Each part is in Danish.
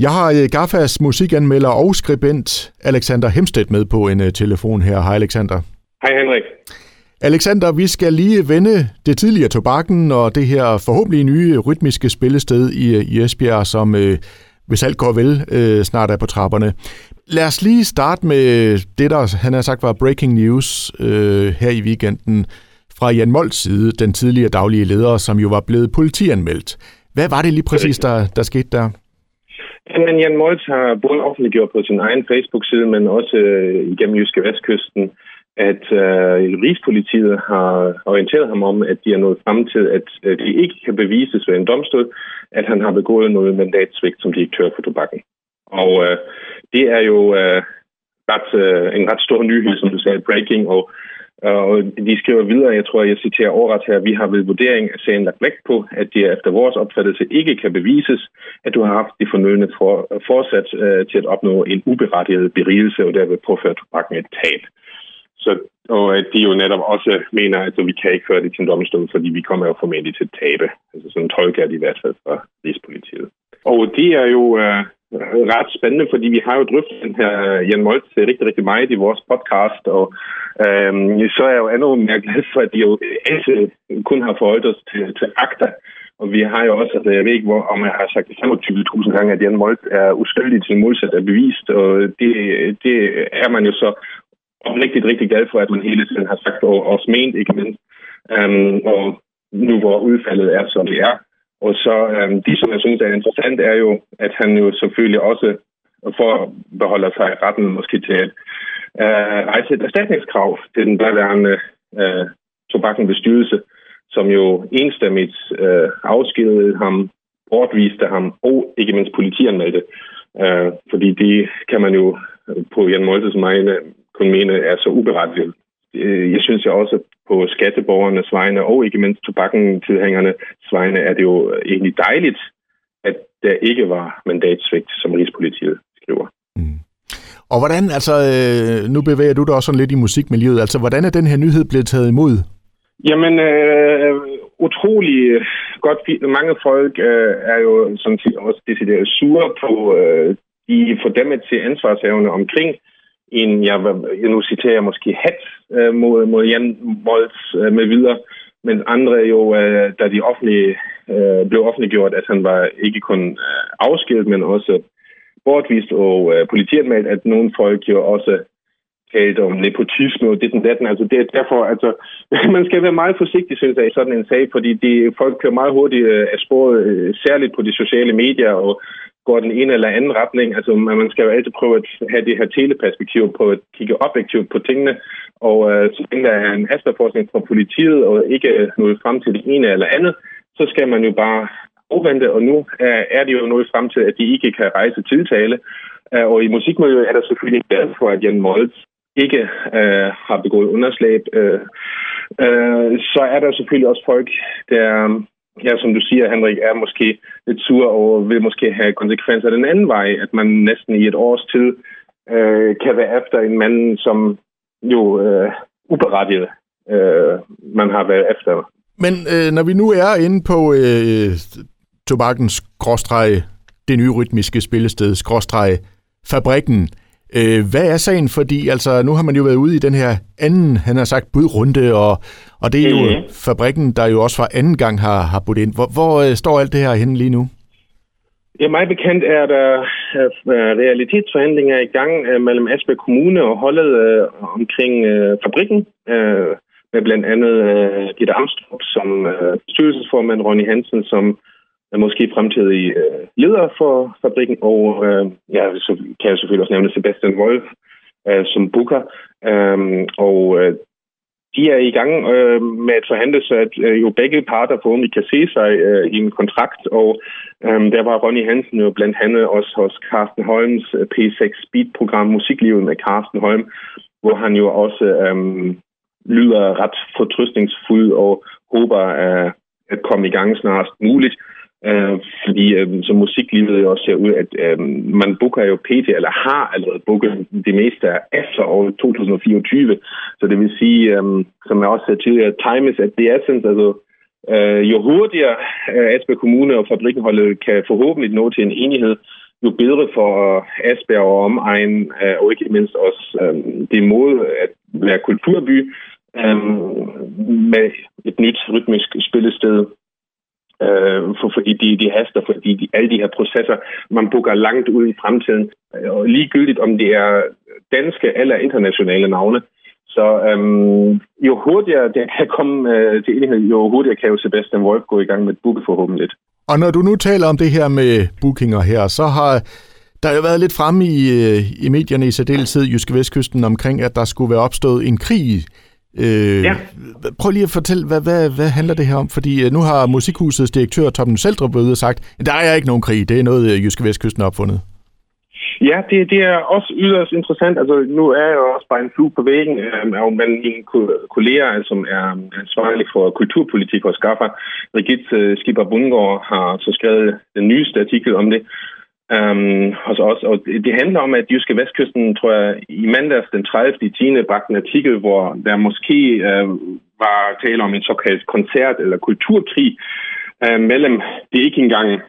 Jeg har øh, Gaffas musikanmelder og skribent Alexander Hemstedt med på en øh, telefon her. Hej Alexander. Hej Henrik. Alexander, vi skal lige vende det tidligere tobakken og det her forhåbentlig nye rytmiske spillested i, øh, i Esbjerg, som hvis alt går vel, snart er på trapperne. Lad os lige starte med det, der han har sagt var breaking news øh, her i weekenden fra Jan Molds side, den tidligere daglige leder, som jo var blevet politianmeldt. Hvad var det lige præcis, der, der skete der? Men Jan Moltz har både offentliggjort på sin egen Facebook-side, men også øh, igennem Jyske Vestkysten, at øh, Rigspolitiet har orienteret ham om, at de er nået frem til, at øh, det ikke kan bevises ved en domstol, at han har begået noget mandatsvigt som direktør for tobakken. Og øh, det er jo øh, ret, øh, en ret stor nyhed, som du sagde, breaking, og Øh, og de skriver videre, jeg tror, jeg citerer overret her, vi har ved vurdering af sagen lagt vægt på, at det efter vores opfattelse ikke kan bevises, at du har haft de fornødne for, forsat øh, til at opnå en uberettiget berigelse og derved påføre tobakken et tab. Så, og at de jo netop også mener, at altså, vi kan ikke føre det til en domstol, fordi vi kommer jo formentlig til at tabe. Altså sådan tolker de i hvert fald fra Rigspolitiet. Og det er jo øh, ret spændende, fordi vi har jo drøftet den her øh, Jan Moltz øh, rigtig, rigtig meget i vores podcast, og øhm, så er jeg jo endnu mere glad for, at vi jo altid kun har forholdt os til, til akta, og vi har jo også, altså jeg ved ikke, hvor, om jeg har sagt det 25.000 gange, at Jan Moltz er uskyldig til modsat er bevist, og det, det er man jo så rigtig, rigtig glad for, at man hele tiden har sagt, og også ment, ikke mindst. Øhm, og nu hvor udfaldet er, som det er, og så øhm, de, som jeg synes er interessant, er jo, at han jo selvfølgelig også forbeholder sig retten måske til at øh, rejse et erstatningskrav til den daværende øh, tobakkenbestyrelse, som jo enstemmigt øh, afskedede ham, bortviste ham og ikke mindst politianmeldte. Øh, fordi det kan man jo på Jan Moltes mine kun mene er så uberettiget. Øh, jeg synes jeg også, på skatteborgernes vegne og ikke mindst tobakken-tilhængerne vegne, er det jo egentlig dejligt, at der ikke var mandatsvigt, som Rigspolitiet skriver. Mm. Og hvordan, altså, øh, nu bevæger du dig også sådan lidt i musikmiljøet, altså, hvordan er den her nyhed blevet taget imod? Jamen, øh, utrolig godt. Mange folk øh, er jo sådan set også decideret sure på øh, de fordæmmet til ansvarshavende omkring en, jeg, jeg nu citerer jeg måske hat øh, mod, mod Jan Moltz øh, med videre, men andre jo, øh, da de offentlige, øh, blev offentliggjort, at han var ikke kun øh, afskilt, men også bortvist og øh, politianmeldt, at nogle folk jo også talte om nepotisme og det den datten. Altså det er derfor, altså, man skal være meget forsigtig, synes jeg, i sådan en sag, fordi de, folk kører meget hurtigt øh, af sporet, øh, særligt på de sociale medier, og går den ene eller anden retning. Altså, man skal jo altid prøve at have det her teleperspektiv på at kigge objektivt på tingene. Og øh, så længe der er en efterforskning fra politiet, og ikke noget frem til det ene eller andet, så skal man jo bare afvente, og nu er, er det jo noget frem til, at de ikke kan rejse tiltale. Øh, og i musikmiljøet er der selvfølgelig glad for, at Jan Moltz ikke øh, har begået underslag. Øh, øh, så er der selvfølgelig også folk, der ja, som du siger, Henrik, er måske lidt sur og vil måske have konsekvenser den anden vej, at man næsten i et års tid øh, kan være efter en mand, som jo øh, uberettiget øh, man har været efter. Men øh, når vi nu er inde på øh, tobakkens gråstreg, det nye rytmiske spillested, skråstreg, fabrikken, Øh, hvad er sagen? Fordi altså, nu har man jo været ude i den her anden, han har sagt, budrunde, og, og det er jo mm. fabrikken, der jo også for anden gang har, har budt ind. Hvor, hvor øh, står alt det her henne lige nu? Ja, mig bekendt er der realitetsforhandlinger i gang uh, mellem Asbæk Kommune og holdet uh, omkring uh, fabrikken. Uh, med blandt andet uh, Gitte Amstrup som uh, styrelsesformand, Ronny Hansen som måske fremtidige øh, leder for fabrikken, og øh, ja, så kan jeg selvfølgelig også nævne Sebastian Wolf øh, som booker. Øh, og øh, de er i gang øh, med at forhandle, så at øh, jo begge parter forhåbentlig kan se sig øh, i en kontrakt, og øh, der var Ronny Hansen jo blandt andet også hos Carsten Holms øh, P6 Speed-program Musiklivet med Carsten Holm, hvor han jo også øh, lyder ret fortrystningsfuld og håber øh, at komme i gang snarest muligt. Øh, fordi øh, som musiklivet også ser ud, at øh, man booker jo PT, eller har allerede booket det meste efter år 2024. Så det vil sige, øh, som jeg også sagde tidligere, time is at the essence, altså øh, jo hurtigere øh, Asbjerg Kommune og fabrikkenholdet kan forhåbentlig nå til en enighed, jo bedre for øh, Asbjerg og omegn, øh, og ikke mindst også øh, det måde at være kulturby øh, med et nyt rytmisk spillested øh, for, fordi de, de haster, fordi de, alle de her processer, man booker langt ud i fremtiden, øh, og ligegyldigt om det er danske eller internationale navne. Så øhm, jo hurtigere det kan komme øh, til enighed, jo hurtigere kan jo Sebastian Wolf gå i gang med at booke forhåbentlig. Og når du nu taler om det her med bookinger her, så har der har jo været lidt fremme i, øh, i medierne i særdeleshed Jyske Vestkysten omkring, at der skulle være opstået en krig Øh, ja. Prøv lige at fortælle, hvad, hvad, hvad handler det her om? Fordi øh, nu har Musikhusets direktør Torben Seldrup ude og sagt, at der er ikke nogen krig, det er noget, øh, Jyske Vestkysten har opfundet. Ja, det, det er også yderst interessant. Altså, nu er jeg jo også bare en flue på væggen, øh, og men mine kolleger, som er ansvarlig for kulturpolitik hos Skaffa, Rigit øh, Skipper Bundgaard, har så skrevet den nyeste artikel om det, Øhm, um, hos os. Og det handler om, at Jyske Vestkysten, tror jeg, i mandags den 30. i 10. bragte en artikel, hvor der måske uh, var tale om en såkaldt koncert- eller kulturkrig uh, mellem det ikke engang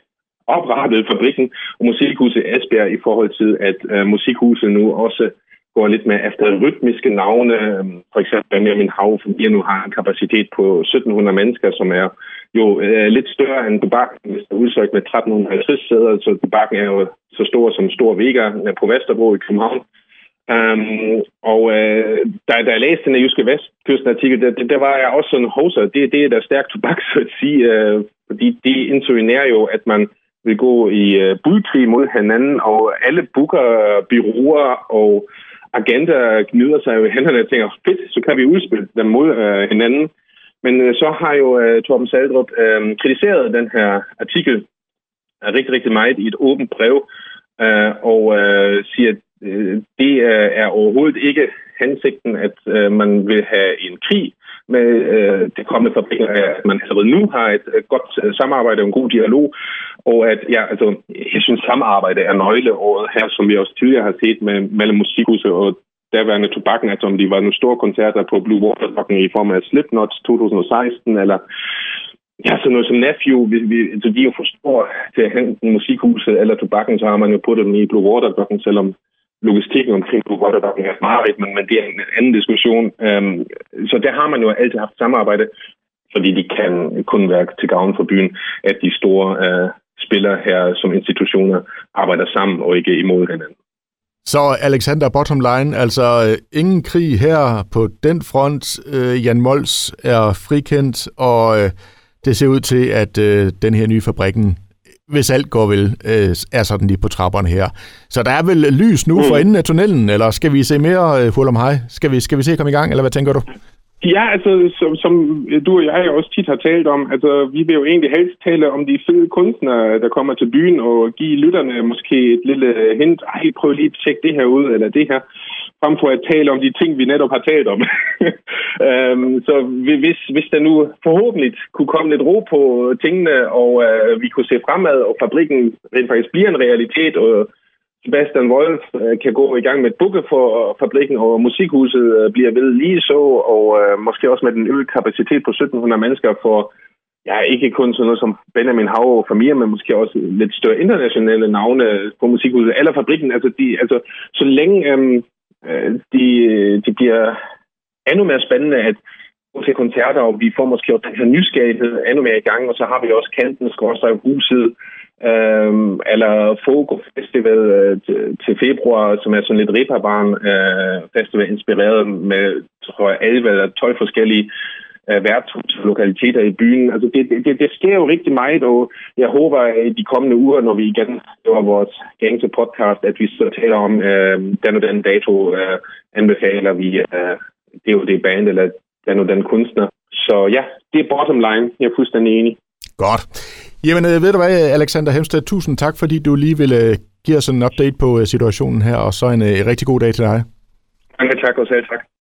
oprettede fabrikken og Musikhuset Asbjerg i forhold til, at uh, Musikhuset nu også går lidt med efter rytmiske navne. Øhm, for eksempel Benjamin Hav, som nu har en kapacitet på 1700 mennesker, som er jo øh, lidt større end Dubakken, hvis der er udsøgt med 1350 sæder, så Dubakken er jo så stor som Stor Vega på Vesterbro i København. Um, og øh, da, da jeg læste den jyske vestkysten-artikel, der, der var jeg også sådan, hoser, det, det er da stærkt tobak, så at sige, øh, fordi det insinuerer jo, at man vil gå i øh, budkrig mod hinanden, og alle booker, byråer og agenda gnider sig jo i hænderne og tænker, fedt, så kan vi udspille dem mod øh, hinanden. Men øh, så har jo øh, Torben Saldrup øh, kritiseret den her artikel øh, rigtig, rigtig meget i et åbent brev, øh, og øh, siger, at øh, det øh, er overhovedet ikke hensigten, at øh, man vil have en krig med øh, det kommende fabrikker, at man allerede nu har et, øh, godt øh, samarbejde og en god dialog, og at ja, altså, jeg synes, samarbejde er nøgleåret her, som vi også tidligere har set med, mellem musikhuset og daværende tobakken, altså om de var nogle store koncerter på Blue Water i form af Slipknot 2016, eller ja, sådan noget som Nephew, vi, vi, altså, de er jo for store til at hente musikhuset eller tobakken, så har man jo puttet dem i Blue Water selvom logistikken omkring Blue Water er meget, men, men det er en anden diskussion. Um, så der har man jo altid haft samarbejde, fordi de kan kun være til gavn for byen, at de store uh, spillere her som institutioner arbejder sammen og ikke imod hinanden. Så Alexander Bottomline, altså øh, ingen krig her på den front. Øh, Jan Mols er frikendt, og øh, det ser ud til, at øh, den her nye fabrikken, hvis alt går vel, øh, er sådan lige på trapperne her. Så der er vel lys nu for mm. enden af tunnelen, eller skal vi se mere øh, fuld om hej? Skal vi, skal vi se komme i gang, eller hvad tænker du? Ja, altså, som, som du og jeg også tit har talt om, altså, vi vil jo egentlig helst tale om de fede kunstnere, der kommer til byen, og give lytterne måske et lille hint. Ej, prøv lige at tjekke det her ud, eller det her frem for at tale om de ting, vi netop har talt om. um, så hvis, hvis der nu forhåbentlig kunne komme lidt ro på tingene, og uh, vi kunne se fremad, og fabrikken rent faktisk bliver en realitet, og Sebastian Wolf øh, kan gå i gang med et bukke for fabrikken, og musikhuset øh, bliver ved lige så, og øh, måske også med den øgede kapacitet på 1700 mennesker for ja, ikke kun sådan noget som Benjamin Hav og familie, men måske også lidt større internationale navne på musikhuset eller fabrikken. Altså, de, altså så længe øhm, øh, de, de bliver endnu mere spændende at gå til koncerter, og vi får måske også den her nysgerrighed endnu mere i gang, og så har vi også kanten, skorstræk huset, Øhm, øh, eller Fogo Festival øh, til, februar, som er sådan lidt repabarn øh, festival, inspireret med, tror jeg, 11 eller 12 forskellige øh, værtshuslokaliteter i byen. Altså det, det, det sker jo rigtig meget, og jeg håber, at de kommende uger, når vi igen laver vores gængse podcast, at vi så taler om øh, den og den dato, øh, anbefaler vi, øh, det og det band, eller den og den kunstner. Så ja, det er bottom line. Jeg er fuldstændig enig. Godt. Jamen, øh, ved du hvad, Alexander Hemsted, tusind tak, fordi du lige ville øh, give os en update på øh, situationen her, og så en, en rigtig god dag til dig. Mange tak, og selv tak.